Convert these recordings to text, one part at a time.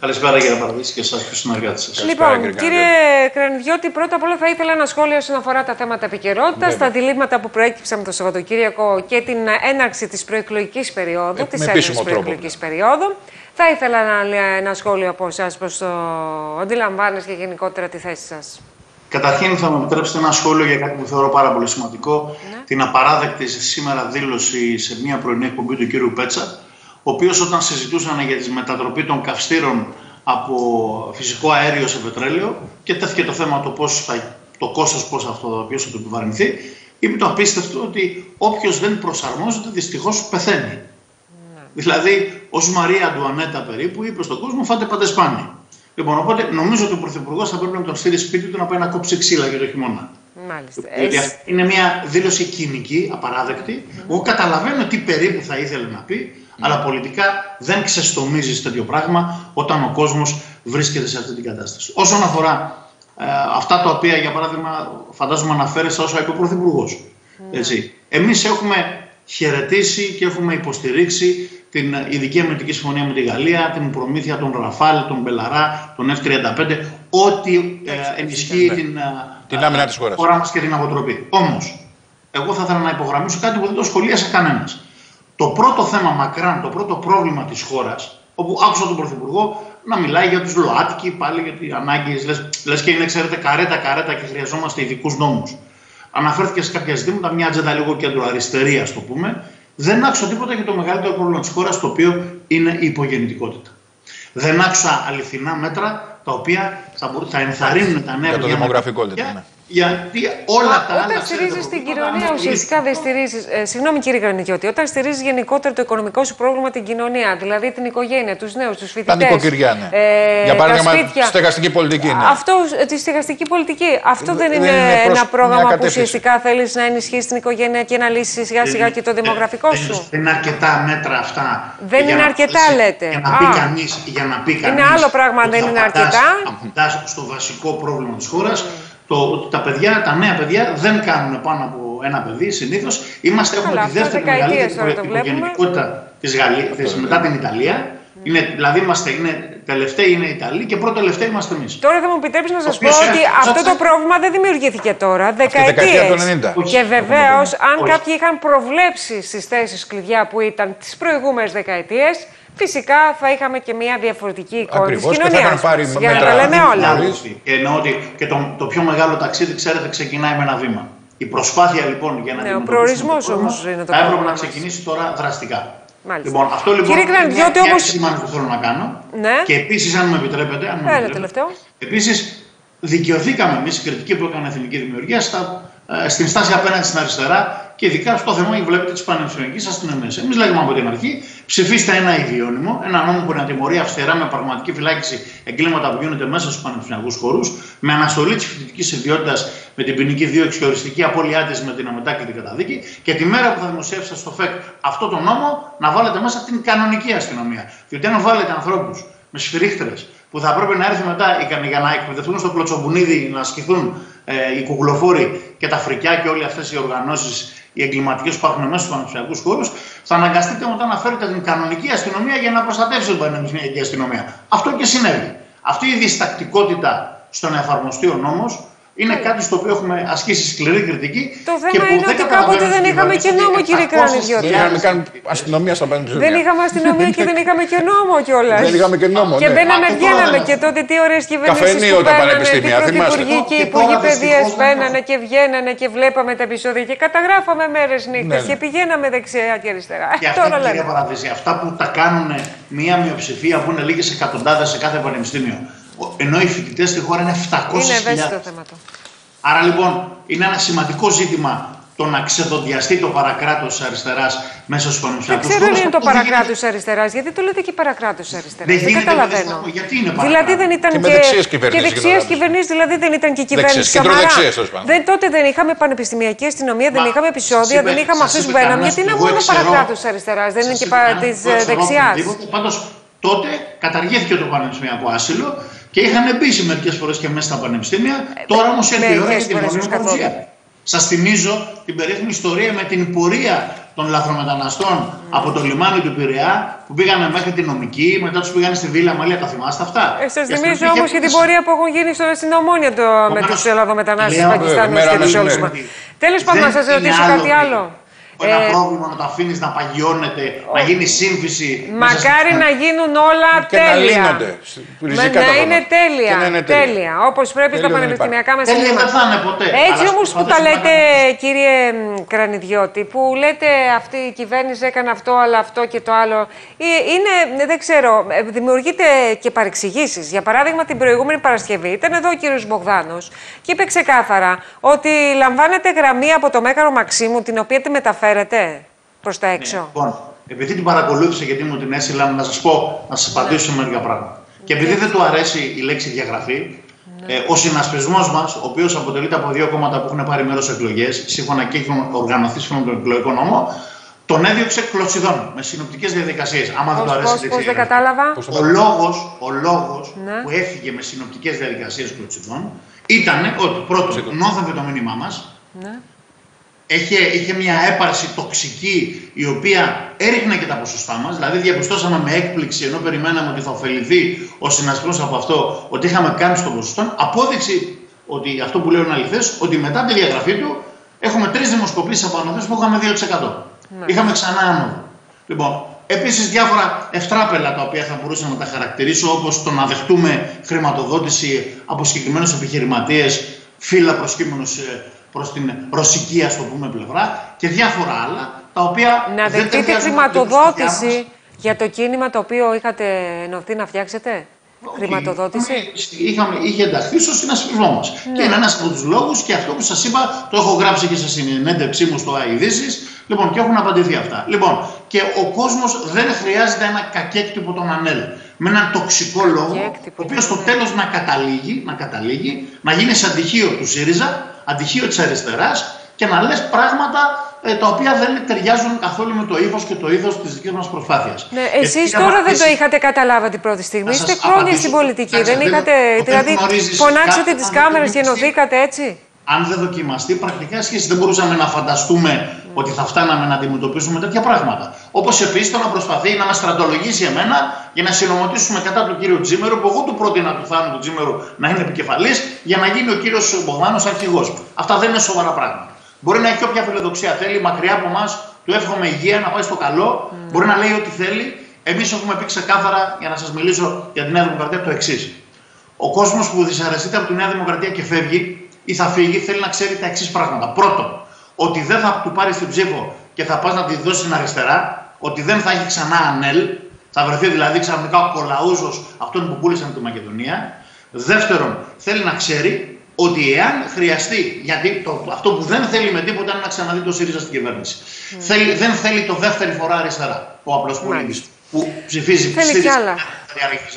Καλησπέρα κύριε Παραδίση και εσάς και στου συνεργάτε σα. Λοιπόν, κύριε Κρανιδιώτη, πρώτα απ' όλα θα ήθελα ένα σχόλιο όσον αφορά τα θέματα επικαιρότητας, τα διλήμματα που προέκυψαν το Σαββατοκύριακο και την έναρξη της προεκλογικής περίοδου. Ε, της έναρξης τη προεκλογικής περίοδου. Θα ήθελα ένα, ένα σχόλιο από εσάς προς το αντιλαμβάνεστε και γενικότερα τη θέση σας. Καταρχήν θα μου επιτρέψετε ένα σχόλιο για κάτι που θεωρώ πάρα πολύ σημαντικό. Ναι. Την απαράδεκτη σήμερα δήλωση σε μια πρωινή εκπομπή του κύριου Πέτσα, ο οποίος όταν συζητούσαν για τη μετατροπή των καυστήρων από φυσικό αέριο σε πετρέλαιο και τέθηκε το θέμα το, πώς θα, το κόστος πώς αυτό, ποιος θα το επιβαρυνθεί, είπε το απίστευτο ότι όποιος δεν προσαρμόζεται δυστυχώς πεθαίνει. Ναι. Δηλαδή, ως Μαρία Αντουανέτα περίπου είπε στον κόσμο φάτε πάτε σπάνι. Λοιπόν, οπότε νομίζω ότι ο Πρωθυπουργός θα πρέπει να τον στείλει σπίτι του να πάει να κόψει ξύλα για το χειμώνα. Μάλιστα. Γιατί αυτή είναι μια δήλωση κοινική, απαράδεκτη. Mm. Εγώ καταλαβαίνω τι περίπου θα ήθελε να πει, αλλά πολιτικά δεν ξεστομίζεις τέτοιο πράγμα όταν ο κόσμος βρίσκεται σε αυτή την κατάσταση. Όσον αφορά ε, αυτά τα οποία, για παράδειγμα, φαντάζομαι αναφέρεσαι όσο είπε ο Πρωθυπουργός. Mm. Εμείς έχουμε χαιρετήσει και έχουμε υποστηρίξει την ειδική αμυντική συμφωνία με τη Γαλλία, την προμήθεια των Ραφάλ, των Μπελαρά, των F-35, ό,τι ε, ενισχύει ναι. την, ε, την άμυνα της χώρας. χώρα μας και την αποτροπή. Όμως, εγώ θα ήθελα να υπογραμμίσω κάτι που δεν το σχολίασε κανένας. Το πρώτο θέμα μακράν, το πρώτο πρόβλημα της χώρας, όπου άκουσα τον Πρωθυπουργό να μιλάει για τους ΛΟΑΤΚΙ, πάλι για τις ανάγκες, λες, λες και είναι, ξέρετε, καρέτα καρέτα και χρειαζόμαστε ειδικούς νόμους. Αναφέρθηκε σε κάποια ζητήματα, μια ατζέντα λίγο κεντροαριστερή, ας το πούμε, δεν άκουσα τίποτα για το μεγαλύτερο πρόβλημα της χώρας, το οποίο είναι η υπογεννητικότητα. Δεν άκουσα αληθινά μέτρα τα οποία θα, θα ενθαρρύνουν τα νέα Για το δημογραφικό ναι. Γιατί όλα τα άλλα. Όταν στηρίζει την κοινωνία, ουσιαστικά δεν στηρίζεις. Ε, συγγνώμη κύριε Γρανικιώτη, όταν στηρίζεις γενικότερα το οικονομικό σου πρόβλημα την κοινωνία, δηλαδή την οικογένεια, τους νέους, τους φοιτητές. Τα νοικοκυριά, ναι. Ε, Για παράδειγμα, τη στεγαστική πολιτική. Ναι. Αυτό, τη στεγαστική πολιτική. Αυτό δεν, δεν είναι, είναι ένα πρόγραμμα που ουσιαστικά θέλεις να ενισχύσει την οικογένεια και να λύσεις σιγά σιγά και το δημογραφικό σου; Δεν είναι αρκετά μέτρα αυτά. Δεν είναι αρκετά, λέτε. Για να πει κανεί. Είναι άλλο πράγμα αν δεν είναι αρκετά. στο βασικό πρόβλημα της χώρας το, τα παιδιά, τα νέα παιδιά δεν κάνουν πάνω από ένα παιδί συνήθως. Είμαστε, έχουμε τη δεύτερη μεγαλύτερη υπογεννητικότητα της Γαλλία, μετά την Ιταλία. Είναι, δηλαδή είμαστε, είναι, τελευταίοι είναι οι Ιταλοί και πρώτο τελευταίοι είμαστε εμείς. Τώρα θα μου επιτρέψεις να σας πω ότι αυτό το πρόβλημα δεν δημιουργήθηκε τώρα. Δεκαετίες. Και βεβαίως, αν κάποιοι είχαν προβλέψει στις θέσεις κλειδιά που ήταν τις προηγούμενες δεκαετίες, φυσικά θα είχαμε και μια διαφορετική εικόνα της κοινωνίας. Για να τα λέμε όλα. Και εννοώ ότι και το, το πιο μεγάλο ταξίδι, ξέρετε, ξεκινάει με ένα βήμα. Η προσπάθεια λοιπόν για να ναι, ο προορισμός όμως είναι το Θα έπρεπε να ξεκινήσει τώρα δραστικά. Μάλιστα. Λοιπόν, αυτό λοιπόν Κύριε είναι μια όμως... που θέλω να κάνω. Ναι. Και επίσης, αν μου επιτρέπετε. Αν Έλα, τελευταίο. Επίσης, δικαιωθήκαμε εμείς η κριτική που έκανε η Εθνική Δημιουργία στα, ε, στην στάση απέναντι στην αριστερά και ειδικά στο θέμα, βλέπετε, τη πανεπιστημιακή αστυνομία. Εμείς λέγαμε από την αρχή, ψηφίστε ένα ιδιώνυμο, ένα νόμο που να τιμωρεί αυστηρά με πραγματική φυλάκιση εγκλήματα που γίνονται μέσα στους πανεπιστημιακούς χώρους, με αναστολή της φοιτητικής ιδιότητας με την ποινική δίωξη και οριστική απώλειά τη με την αμετάκλητη καταδίκη και τη μέρα που θα δημοσιεύσετε στο ΦΕΚ αυτό το νόμο να βάλετε μέσα την κανονική αστυνομία. Διότι αν βάλετε ανθρώπους με σφυρίχτερε που θα πρέπει να έρθει μετά για να εκπαιδευτούν στο κλωτσομπουνίδι, να ασκηθούν ε, οι κουκλοφόροι και τα φρικιά και όλοι αυτές οι οργανώσεις οι εγκληματικές που υπάρχουν μέσα στους πανεπιστημιακού χώρους, θα αναγκαστείτε μετά να φέρετε την κανονική αστυνομία για να προστατεύσετε την πανεπιστημιακή αστυνομία. Αυτό και συνέβη. Αυτή η διστακτικότητα στο να εφαρμοστεί ο νόμος είναι κάτι στο οποίο έχουμε ασκήσει σκληρή κριτική. Το θέμα είναι ότι κάποτε δεν είχαμε και νόμο, κύριε Κρανιδιώτη. Δεν είχαμε καν αστυνομία στα πανεπιστήμια. Δεν είχαμε αστυνομία και δεν είχαμε και νόμο κιόλας. Δεν είχαμε και νόμο. Και ναι. μπαίναμε, βγαίναμε. Και τότε τι ωραίες κυβερνήσεις. Καφενείο τα πανεπιστήμια, θυμάστε. Και οι υπουργοί παιδείας μπαίνανε και βγαίνανε και βλέπαμε τα επεισόδια και καταγράφαμε μέρες νύχτες ναι, και ναι. πηγαίναμε δεξιά και αριστερά. Και αυτά, κύριε Παραδείγμα, αυτά που τα κάνουν μία μειοψηφία που είναι λίγες εκατοντάδες σε κάθε πανεπιστήμιο ενώ οι φοιτητές στη χώρα είναι 700.000. Είναι ευαίσθητο θέμα το. Άρα λοιπόν είναι ένα σημαντικό ζήτημα το να ξεδοντιαστεί το παρακράτος τη αριστεράς μέσα στους πανεπιστημιακού Δεν ξέρω αν είναι το παρακράτος τη αριστεράς, γιατί το λέτε και παρακράτος τη αριστεράς. Δεν, δεν καταλαβαίνω. Γιατί είναι παρακράτος. Δηλαδή δεν ήταν και. Και δεξιέ κυβερνήσεις, δηλαδή δεν ήταν και κυβέρνηση. Σαμαρά. Δεν, τότε δεν είχαμε πανεπιστημιακή αστυνομία, δεν είχαμε επεισόδια, δεν είχαμε αυτού που μπαίναμε. Γιατί είναι μόνο παρακράτος τη αριστεράς, δεν είναι και της δεξιάς. Πάντως τότε καταργήθηκε το πανεπιστημιακό άσυλο και είχαν μπει μερικές φορές και μέσα στα πανεπιστήμια. Ε, Τώρα όμως έρχεται η ώρα για τη δημοσιογραφία. Σας θυμίζω την περίφημη ιστορία με την πορεία των λαθρομεταναστών από το λιμάνι του Πειραιά που πήγανε μέχρι την νομική, μετά τους πήγανε στη Βίλα Μαλία. Τα θυμάστε αυτά; Ε, Σας θυμίζω όμως και την πορεία που έχουν γίνει στο, στην Ομόνια το, με τους Ελλαδομετανάστες, Πακιστάνου και του Όλσμα. Τέλος πάντων, να σας ρωτήσω κάτι άλλο ένα ε, πρόβλημα να το αφήνεις να παγιώνεται, να γίνει σύμφυση. Μακάρι να γίνουν όλα τέλεια. Να, να είναι τέλεια. τέλεια. τέλεια. Όπως πρέπει στα πανεπιστημιακά μας Τέλεια δεν θα είναι ποτέ. Έτσι όμως που τα λέτε, κύριε Κρανιδιώτη, που λέτε αυτή η κυβέρνηση έκανε αυτό, αλλά αυτό και το άλλο. Ε, είναι, δεν ξέρω, ε, δημιουργείται και παρεξηγήσεις. Για παράδειγμα, την προηγούμενη Παρασκευή ήταν εδώ ο κύριος Μπογδάνος και είπε ξεκάθαρα ότι λαμβάνεται γραμμή από το Μέγαρο Μαξίμου, την οποία τη μεταφέρει φέρετε προς τα έξω; Ναι, λοιπόν, επειδή την παρακολούθησα γιατί μου την έστειλα, να σας πω, να σας απαντήσω σε μερικά πράγματα. Και επειδή δεν του αρέσει η λέξη διαγραφή, ναι. ε, ο συνασπισμός μας, ο οποίος αποτελείται από δύο κόμματα που έχουν πάρει μέρος σε εκλογές, σύμφωνα και έχουν οργανωθεί σύμφωνα με τον εκλογικό νόμο, τον έδιωξε κλωτσιδών με συνοπτικές διαδικασίες. Άμα δεν του αρέσει Πώς δεν κατάλαβα; Ο λόγος ο λόγος ναι. που έφυγε με συνοπτικές διαδικασίες κλωτσιδών ήταν ότι πρώτον, νόθευε το μήνυμά μας. Ναι είχε, είχε μια έπαρση τοξική η οποία έριχνε και τα ποσοστά μας. Δηλαδή διαπιστώσαμε με έκπληξη ενώ περιμέναμε ότι θα ωφεληθεί ο συνασπισμός από αυτό ότι είχαμε κάνει στο ποσοστό. Απόδειξη ότι αυτό που λέω είναι αληθές, ότι μετά τη διαγραφή του έχουμε τρεις δημοσκοπήσεις από ανωθές που είχαμε 2%. Ναι. Είχαμε ξανά άνοδο. Λοιπόν, Επίσης, διάφορα ευτράπελα τα οποία θα μπορούσα να τα χαρακτηρίσω, όπως το να δεχτούμε χρηματοδότηση από συγκεκριμένους επιχειρηματίες, φύλλα προσκύμενους ε, προς την ρωσική ας το πούμε πλευρά και διάφορα άλλα τα οποία Να δεχτείτε χρηματοδότηση για το κίνημα το οποίο είχατε ενωθεί να φτιάξετε; Χρηματοδότηση; Είχαμε, είχε ενταχθεί στο συνασπισμό μα. Ναι. Και είναι ένας από τους λόγους και αυτό που σας είπα, το έχω γράψει και σε συνέντευξή μου στο ΑΕΔΙΣΙΣ. Λοιπόν, και έχουν απαντηθεί αυτά. Λοιπόν, και ο κόσμος δεν χρειάζεται ένα κακέκτυπο τον ΑΝΕΛ. Με έναν τοξικό λόγο, ο οποίος στο τέλος να καταλήγει, να καταλήγει, να γίνει σαν αντιχείο του ΣΥΡΙΖΑ, αντιχείο της αριστεράς και να λες πράγματα ε, τα οποία δεν ταιριάζουν καθόλου με το ύφος και το είδος της δικής μας προσπάθειας. Ναι, Εσείς τώρα δεν το είχατε καταλάβει την πρώτη στιγμή. Είστε χρόνια στην πολιτική. δεν είχατε. Δηλαδή, φωνάξατε τις κάμερες και ενωθήκατε έτσι; Αν δεν δοκιμαστεί πρακτικά σχέση, δεν μπορούσαμε να φανταστούμε ότι θα φτάναμε να αντιμετωπίσουμε τέτοια πράγματα. Όπως επίσης το να προσπαθεί να με στρατολογήσει εμένα για να συνομωτήσουμε κατά του κύριου Τζίμερου, που εγώ του πρότεινα του Θάνου του Τζίμερου να είναι επικεφαλής, για να γίνει ο κύριος Μπογδάνος αρχηγός. Αυτά δεν είναι σοβαρά πράγματα. Μπορεί να έχει όποια φιλοδοξία θέλει, μακριά από εμάς, του εύχομαι υγεία, να πάει στο καλό, mm. μπορεί να λέει ό,τι θέλει. Εμείς έχουμε πει ξεκάθαρα, για να σας μιλήσω για τη Νέα Δημοκρατία, το εξής. Ο κόσμος που δυσαρεστείται από τη Νέα Δημοκρατία και φεύγει ή θα φύγει, θέλει να ξέρει τα εξής πράγματα. Πρώτον, ότι δεν θα του πάρεις την ψήφο και θα πας να τη δώσεις στην αριστερά, ότι δεν θα έχει ξανά ανέλ, θα βρεθεί δηλαδή ξαφνικά ο κολαούζος αυτών που πούλησαν τη Μακεδονία. Δεύτερον, θέλει να ξέρει ότι εάν χρειαστεί, γιατί το, αυτό που δεν θέλει με τίποτα είναι να ξαναδεί το ΣΥΡΙΖΑ στην κυβέρνηση. Mm. Θέλει, δεν θέλει το δεύτερη φορά αριστερά, ο απλός πολίτη που ψηφίζει ΣΥΡΙΖΑ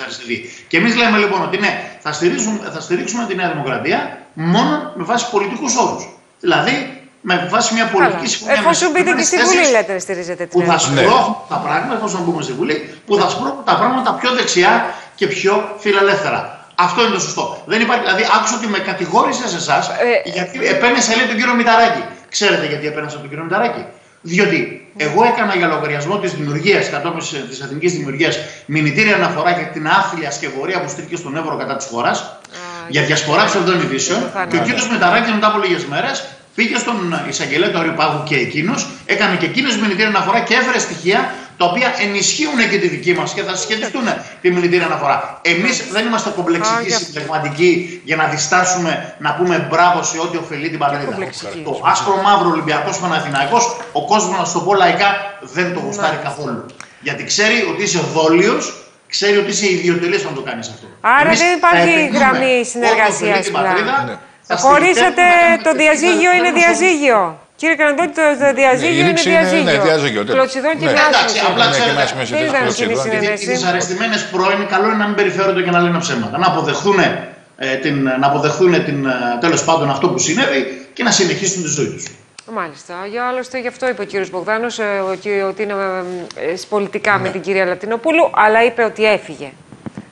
αριστερή. Και εμείς λέμε λοιπόν ότι ναι, θα στηρίξουμε, θα στηρίξουμε τη Νέα Δημοκρατία μόνο με βάση πολιτικούς όρους. Δηλαδή με βάση μια πολιτική συμφωνία. Εφόσον μπείτε και στη Βουλή, λέτε, στηρίζετε την Που θα σπρώχνουν τα πράγματα, εφόσον μπούμε στη Βουλή, που θα σπρώχνουν τα πράγματα πιο δεξιά και πιο φιλελεύθερα. Αυτό είναι το σωστό. Δεν υπάρχει, δηλαδή, άκουσα ότι με κατηγόρησε σε εσάς ε, γιατί επένεσα λέει τον κύριο Μηταράκη. Ξέρετε γιατί επένεσα τον κύριο Μηταράκη; Διότι εγώ έκανα για λογαριασμό της δημιουργίας, κατόπιν της εθνικής δημιουργίας, μηνυτήρια αναφορά για την άθλια σκευωρία που στήθηκε στον Εύρο κατά της χώρας, για διασπορά ψευδών ειδήσεων. Και ο κύριος Μηταράκη μετά από λίγες μέρες πήγε στον εισαγγελέα του Αριοπάγου και εκείνος, έκανε και εκείνο μηνυτήρια αναφορά και έφερε στοιχεία τα οποία ενισχύουν και τη δική μας και θα συσχετιστούν τη μηνυτήρια αναφορά. Εμείς δεν είμαστε κομπλεξικοί συνταγματικοί για να διστάσουμε να πούμε μπράβο σε ό,τι ωφελεί την πατρίδα. Το άσπρο μαύρο Ολυμπιακός Παναθηναϊκός, ο κόσμος, να το πω λαϊκά, δεν το γουστάρει καθόλου. Γιατί ξέρει ότι είσαι δόλιος, ξέρει ότι είσαι ιδιωτελή να το κάνεις αυτό. Άρα δεν υπάρχει γραμμή συνεργασίας. Χωρίσατε το διαζύγιο είναι διαζύγιο. Κύριε Καναντώτη, το διαζύγιο είναι διαζύγιο. Ναι, διαζύγιο. Κλωτσιδών και Εντάξει, απλά ξέρετε. Οι δυσαρεστημένες πρώην, καλό είναι να μην περιφέρονται και να λένε ψέματα. Να αποδεχθούν, ε, την, να αποδεχθούν την, ε, τέλος πάντων αυτό που συνέβη και να συνεχίσουν τη ζωή τους. Μάλιστα. Για άλλωστε, γι' αυτό είπε ο κύριος Μπογδάνος ε, ότι είναι πολιτικά με ναι. την κυρία Λατινοπούλου, αλλά είπε ότι έφυγε.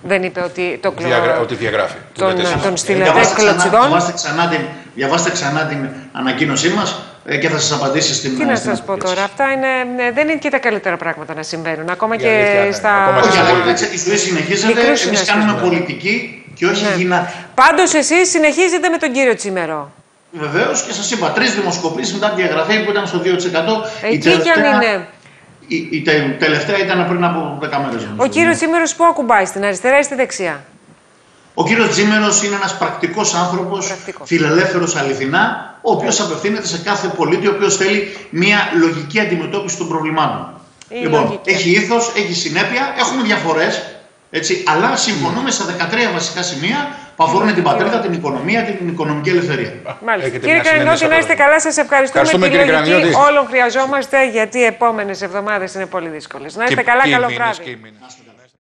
Δεν είπε ότι το κλωτσιδό. Διαγρα... Ότι διαγράφει. Τον, τον στείλετε κλωτσιδών. Διαβάστε ξανά, την, διαβάστε ξανά την ανακοίνωσή μας. ε, και θα σας απαντήσει στην Τι να σας πω τώρα, αυτά είναι, ε, δεν είναι και τα καλύτερα πράγματα να συμβαίνουν. Ακόμα και ναι. στα. Όχι, αλλά η ζωή συνεχίζεται. Εμείς κάνουμε πολιτική και όχι ναι. γυναίκα. Πάντως, εσείς συνεχίζετε με τον κύριο Τσίμερο. Βεβαίως και σας είπα, τρεις δημοσκοπήσεις μετά τη διαγραφή που ήταν στο 2%. Εκεί κι αν είναι. Η, η, τελευταία ήταν πριν από 10 μέρες. Ο κύριος Τσίμερο που ακουμπάει, στην αριστερά ή στη δεξιά; Ο κύριος Τζίμερος είναι ένας πρακτικός άνθρωπος, φιλελεύθερος αληθινά, ο οποίος απευθύνεται σε κάθε πολίτη, ο οποίος θέλει μια λογική αντιμετώπιση των προβλημάτων. Η λοιπόν, έχει ήθος, έχει συνέπεια, έχουμε διαφορές, έτσι, αλλά συμφωνούμε στα 13 βασικά σημεία που αφορούν την πατρίδα, την οικονομία, την οικονομική ελευθερία. Μάλιστα. Κύριε Κρανιώτη, να είστε καλά. Σας ευχαριστούμε. Ευχαριστούμε τη λογική όλων χρειαζόμαστε, γιατί οι επόμενες εβδομάδες είναι πολύ δύσκολες. Να είστε καλά, καλό βράδυ.